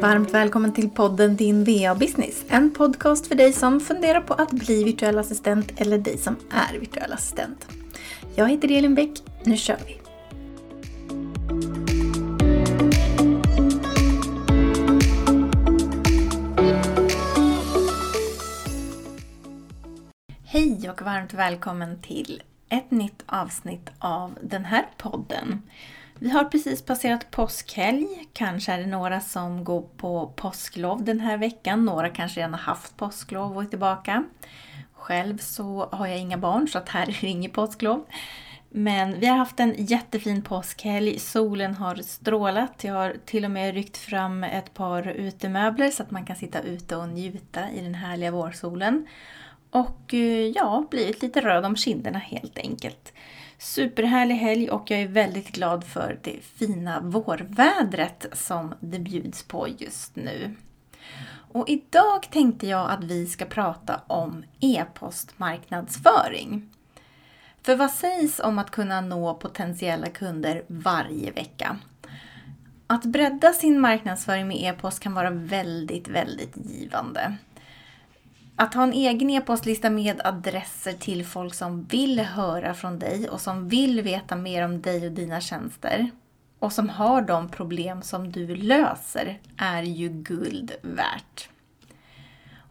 Varmt välkommen till podden Din VA-business. En podcast för dig som funderar på att bli virtuell assistent eller dig som är virtuell assistent. Jag heter Elin Bäck. Nu kör vi! Hej och varmt välkommen till ett nytt avsnitt av den här podden. Vi har precis passerat påskhelg. Kanske är det några som går på påsklov den här veckan. Några kanske redan har haft påsklov och är tillbaka. Själv så har jag inga barn så att här är det inget påsklov. Men vi har haft en jättefin påskhelg. Solen har strålat. Jag har till och med ryckt fram ett par utemöbler så att man kan sitta ute och njuta i den härliga vårsolen. Och eh, ja, blivit lite röd om kinderna helt enkelt. Superhärlig helg och jag är väldigt glad för det fina vårvädret som det bjuds på just nu. Och idag tänkte jag att vi ska prata om e-postmarknadsföring. För vad sägs om att kunna nå potentiella kunder varje vecka? Att bredda sin marknadsföring med e-post kan vara väldigt, väldigt givande. Att ha en egen e-postlista med adresser till folk som vill höra från dig och som vill veta mer om dig och dina tjänster och som har de problem som du löser är ju guld värt.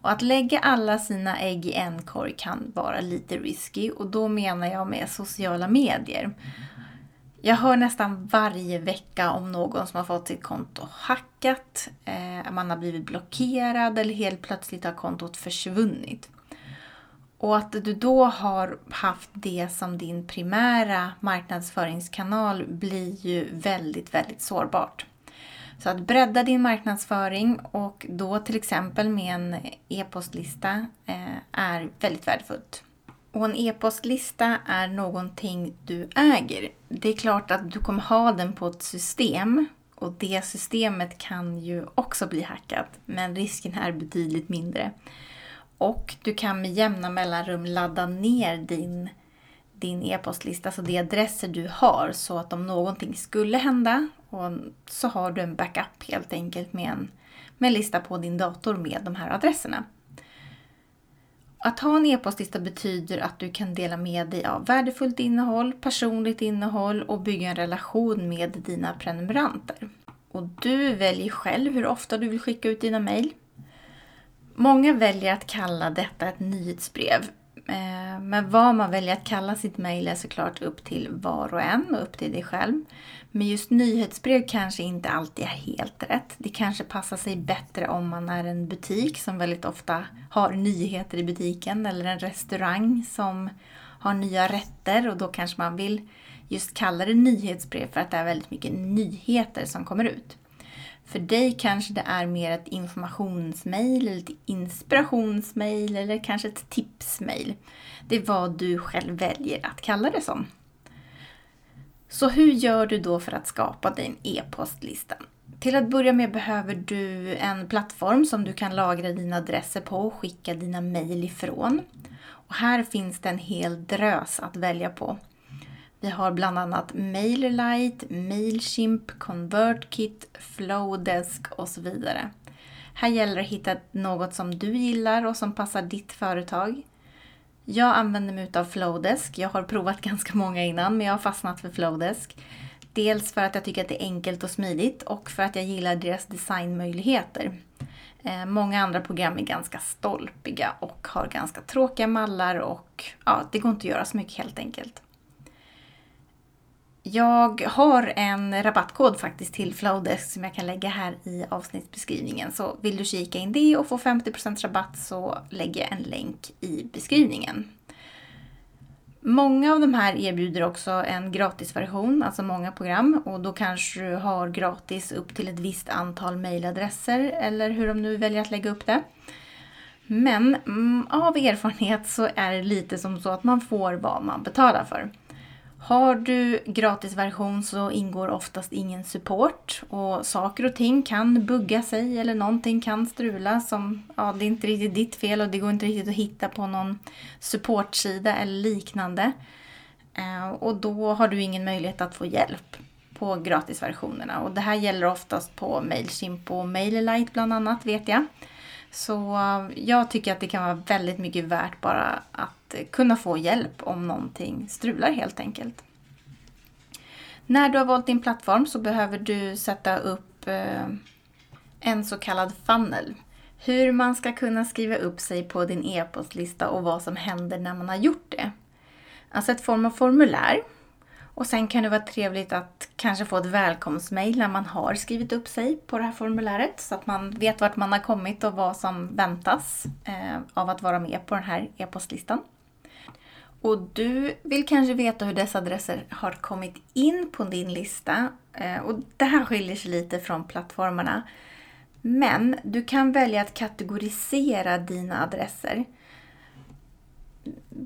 Och att lägga alla sina ägg i en korg kan vara lite risky och då menar jag med sociala medier. Jag hör nästan varje vecka om någon som har fått sitt konto hackat, eh, man har blivit blockerad eller helt plötsligt har kontot försvunnit. Och att du då har haft det som din primära marknadsföringskanal blir ju väldigt, väldigt sårbart. Så att bredda din marknadsföring och då till exempel med en e-postlista eh, är väldigt värdefullt. Och en e-postlista är någonting du äger. Det är klart att du kommer ha den på ett system och det systemet kan ju också bli hackat, men risken är betydligt mindre. Och du kan med jämna mellanrum ladda ner din din e-postlista, alltså de adresser du har, så att om någonting skulle hända och så har du en backup helt enkelt med en, med en lista på din dator med de här adresserna. Att ha en e-postlista betyder att du kan dela med dig av värdefullt innehåll, personligt innehåll och bygga en relation med dina prenumeranter. Och du väljer själv hur ofta du vill skicka ut dina mejl. Många väljer att kalla detta ett nyhetsbrev. Eh, men vad man väljer att kalla sitt mejl är såklart upp till var och en och upp till dig själv. Men just nyhetsbrev kanske inte alltid är helt rätt. Det kanske passar sig bättre om man är en butik som väldigt ofta har nyheter i butiken eller en restaurang som har nya rätter och då kanske man vill just kalla det nyhetsbrev för att det är väldigt mycket nyheter som kommer ut. För dig kanske det är mer ett informationsmail, eller ett inspirationsmail eller kanske ett tipsmail. Det är vad du själv väljer att kalla det som. Så hur gör du då för att skapa din e-postlista? Till att börja med behöver du en plattform som du kan lagra dina adresser på och skicka dina mejl ifrån. Och här finns det en hel drös att välja på. Vi har bland annat MailerLite, Mailchimp, ConvertKit, Flowdesk och så vidare. Här gäller det att hitta något som du gillar och som passar ditt företag. Jag använder mig av Flowdesk. Jag har provat ganska många innan men jag har fastnat för Flowdesk. Dels för att jag tycker att det är enkelt och smidigt och för att jag gillar deras designmöjligheter. Eh, många andra program är ganska stolpiga och har ganska tråkiga mallar och ja, det går inte att göra så mycket helt enkelt. Jag har en rabattkod faktiskt till Flowdesk som jag kan lägga här i avsnittsbeskrivningen. Så vill du kika in det och få 50% rabatt så lägger jag en länk i beskrivningen. Många av de här erbjuder också en gratisversion, alltså många program. Och då kanske du har gratis upp till ett visst antal mejladresser eller hur de nu väljer att lägga upp det. Men mm, av erfarenhet så är det lite som så att man får vad man betalar för. Har du gratisversion så ingår oftast ingen support och saker och ting kan bugga sig eller någonting kan strula som, ja det är inte riktigt ditt fel och det går inte riktigt att hitta på någon supportsida eller liknande. Eh, och då har du ingen möjlighet att få hjälp. på gratisversionerna. Och det här gäller oftast på Mailchimp och MailerLite bland annat vet jag. Så eh, jag tycker att det kan vara väldigt mycket värt bara att eh, kunna få hjälp om någonting strular helt enkelt. När du har valt din plattform så behöver du sätta upp eh, en så kallad funnel. Hur man ska kunna skriva upp sig på din e-postlista och vad som händer när man har gjort det. Alltså ett form av formulär. Och sen kan det vara trevligt att kanske få ett välkomstmejl när man har skrivit upp sig på det här formuläret så att man vet vart man har kommit och vad som väntas eh, av att vara med på den här e-postlistan. Och du vill kanske veta hur dessa adresser har kommit in på din lista. Eh, och det här skiljer sig lite från plattformarna. Men du kan välja att kategorisera dina adresser.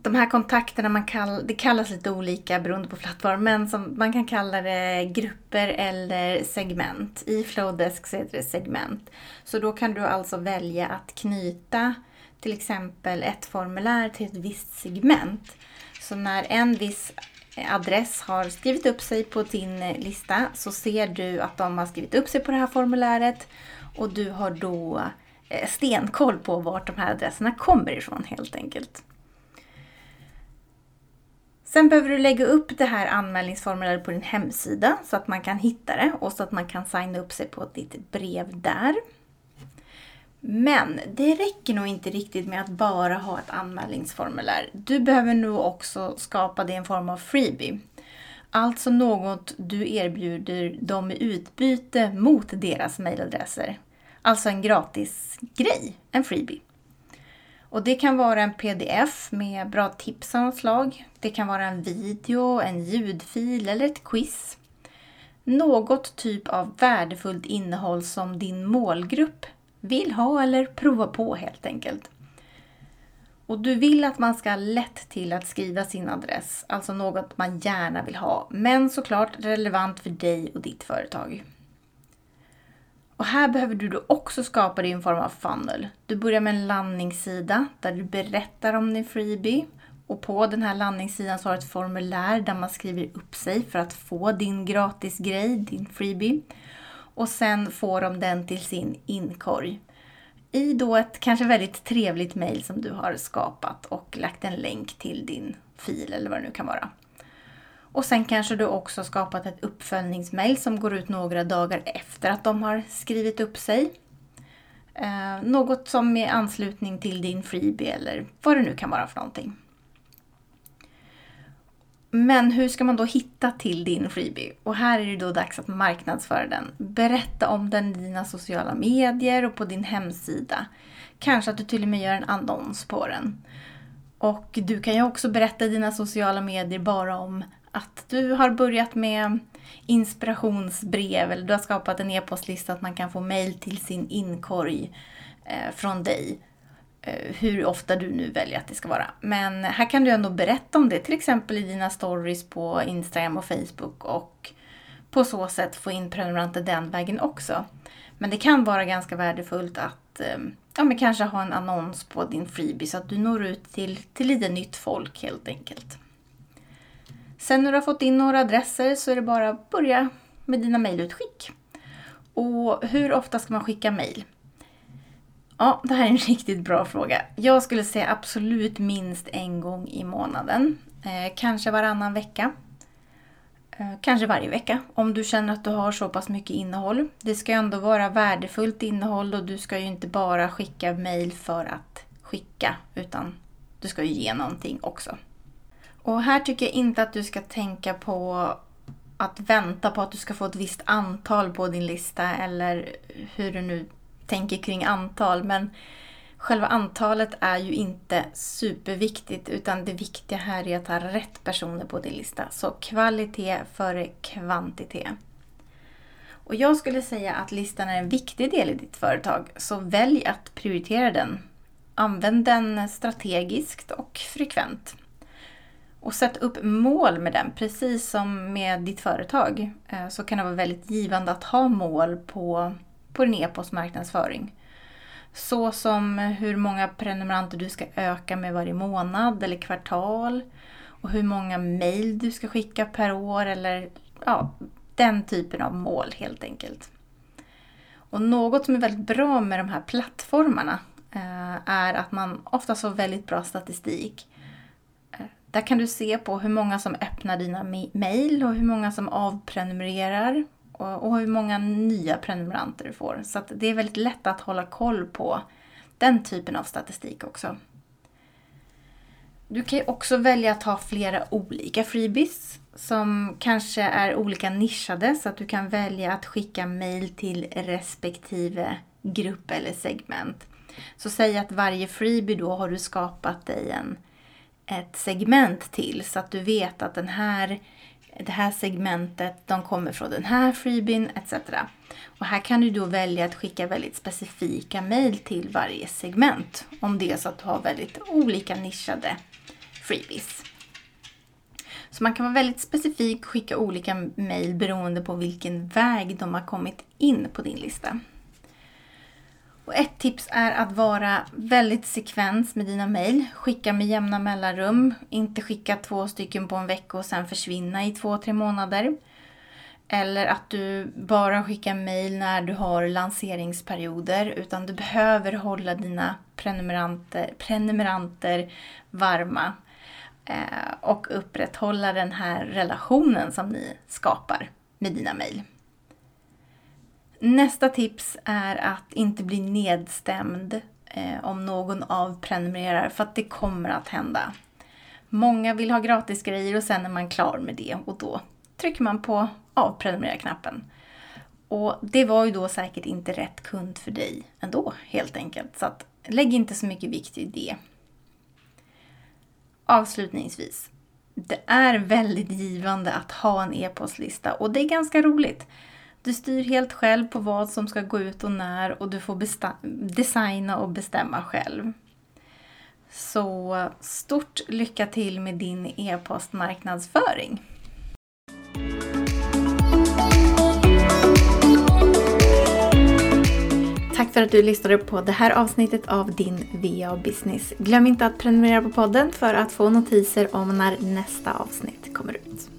De här kontakterna man kall, det kallas lite olika beroende på plattform, men som man kan kalla det grupper eller segment. I Flowdesk så heter det segment. Så då kan du alltså välja att knyta till exempel ett formulär till ett visst segment. Så när en viss adress har skrivit upp sig på din lista så ser du att de har skrivit upp sig på det här formuläret och du har då eh, stenkoll på vart de här adresserna kommer ifrån helt enkelt. Sen behöver du lägga upp det här anmälningsformuläret på din hemsida så att man kan hitta det och så att man kan signa upp sig på ditt brev där. Men det räcker nog inte riktigt med att bara ha ett anmälningsformulär. Du behöver nog också skapa det i en form av freebie. Alltså något du erbjuder dem i utbyte mot deras mejladresser. Alltså en gratis grej, en freebie. Och det kan vara en pdf med bra tips av något slag. Det kan vara en video, en ljudfil eller ett quiz. Något typ av värdefullt innehåll som din målgrupp vill ha eller prova på helt enkelt. Och du vill att man ska ha lätt till att skriva sin adress, alltså något man gärna vill ha, men såklart relevant för dig och ditt företag. Och här behöver du då också skapa din form av funnel. Du börjar med en landningssida där du berättar om din freebie. Och på den här landningssidan så har du ett formulär där man skriver upp sig för att få din gratisgrej, din freebie. Och sen får de den till sin inkorg. I då ett kanske väldigt trevligt mail som du har skapat och lagt en länk till din fil eller vad det nu kan vara. Och sen kanske du också skapat ett uppföljningsmail som går ut några dagar efter att de har skrivit upp sig. Eh, något som är anslutning till din freebie eller vad det nu kan vara för någonting. Men hur ska man då hitta till din freebie? Och här är det då dags att marknadsföra den. Berätta om den i dina sociala medier och på din hemsida. Kanske att du till och med gör en annons på den. Och du kan ju också berätta i dina sociala medier bara om att du har börjat med inspirationsbrev eller du har skapat en e-postlista att man kan få mail till sin inkorg eh, från dig. Eh, hur ofta du nu väljer att det ska vara. Men här kan du ändå berätta om det, till exempel i dina stories på Instagram och Facebook och på så sätt få in prenumeranter den vägen också. Men det kan vara ganska värdefullt att eh, ja, men kanske ha en annons på din freebie så att du når ut till, till lite nytt folk helt enkelt. Sen när du har fått in några adresser så är det bara att börja med dina mejlutskick. Och hur ofta ska man skicka mejl? Ja, det här är en riktigt bra fråga. Jag skulle säga absolut minst en gång i månaden. Eh, kanske varannan vecka. Eh, kanske varje vecka om du känner att du har så pass mycket innehåll. Det ska ju ändå vara värdefullt innehåll och du ska ju inte bara skicka mejl för att skicka utan du ska ju ge någonting också. Och här tycker jag inte att du ska tänka på att vänta på att du ska få ett visst antal på din lista eller hur du nu tänker kring antal. Men själva antalet är ju inte superviktigt utan det viktiga här är att ha rätt personer på din lista. Så kvalitet före kvantitet. Och jag skulle säga att listan är en viktig del i ditt företag, så välj att prioritera den. Använd den strategiskt och frekvent. Och sätt upp mål med den, precis som med ditt företag. Eh, så kan det vara väldigt givande att ha mål på, på din e-postmarknadsföring. Så som hur många prenumeranter du ska öka med varje månad eller kvartal. Och hur många mail du ska skicka per år eller ja, Den typen av mål helt enkelt. Och något som är väldigt bra med de här plattformarna eh, är att man ofta får väldigt bra statistik. Där kan du se på hur många som öppnar dina mejl och hur många som avprenumererar och hur många nya prenumeranter du får. Så det är väldigt lätt att hålla koll på den typen av statistik också. Du kan ju också välja att ha flera olika freebies som kanske är olika nischade så att du kan välja att skicka mail till respektive grupp eller segment. Så säg att varje freebie då har du skapat dig en, ett segment till så att du vet att den här, det här segmentet de kommer från den här freebien etc. Och här kan du då välja att skicka väldigt specifika mail till varje segment om det är så att du har väldigt olika nischade freebies. Så man kan vara väldigt specifik och skicka olika mejl beroende på vilken väg de har kommit in på din lista. Och ett tips är att vara väldigt sekvens med dina mejl. Skicka med jämna mellanrum. Inte skicka två stycken på en vecka och sen försvinna i två, tre månader. Eller att du bara skickar mejl när du har lanseringsperioder. Utan du behöver hålla dina prenumeranter, prenumeranter varma. Eh, och upprätthålla den här relationen som ni skapar med dina mejl. Nästa tips är att inte bli nedstämd eh, om någon avprenumererar för att det kommer att hända. Många vill ha gratisgrejer och sen är man klar med det och då trycker man på avprenumerera-knappen. Och det var ju då säkert inte rätt kund för dig ändå helt enkelt. Så att lägg inte så mycket vikt i det avslutningsvis. Det är väldigt givande att ha en e-postlista och det är ganska roligt. Du styr helt själv på vad som ska gå ut och när och du får designa och bestämma själv. Så stort lycka till med din e-postmarknadsföring! Tack för att du lyssnade på det här avsnittet av din VA Business. Glöm inte att prenumerera på podden för att få notiser om när nästa avsnitt kommer ut.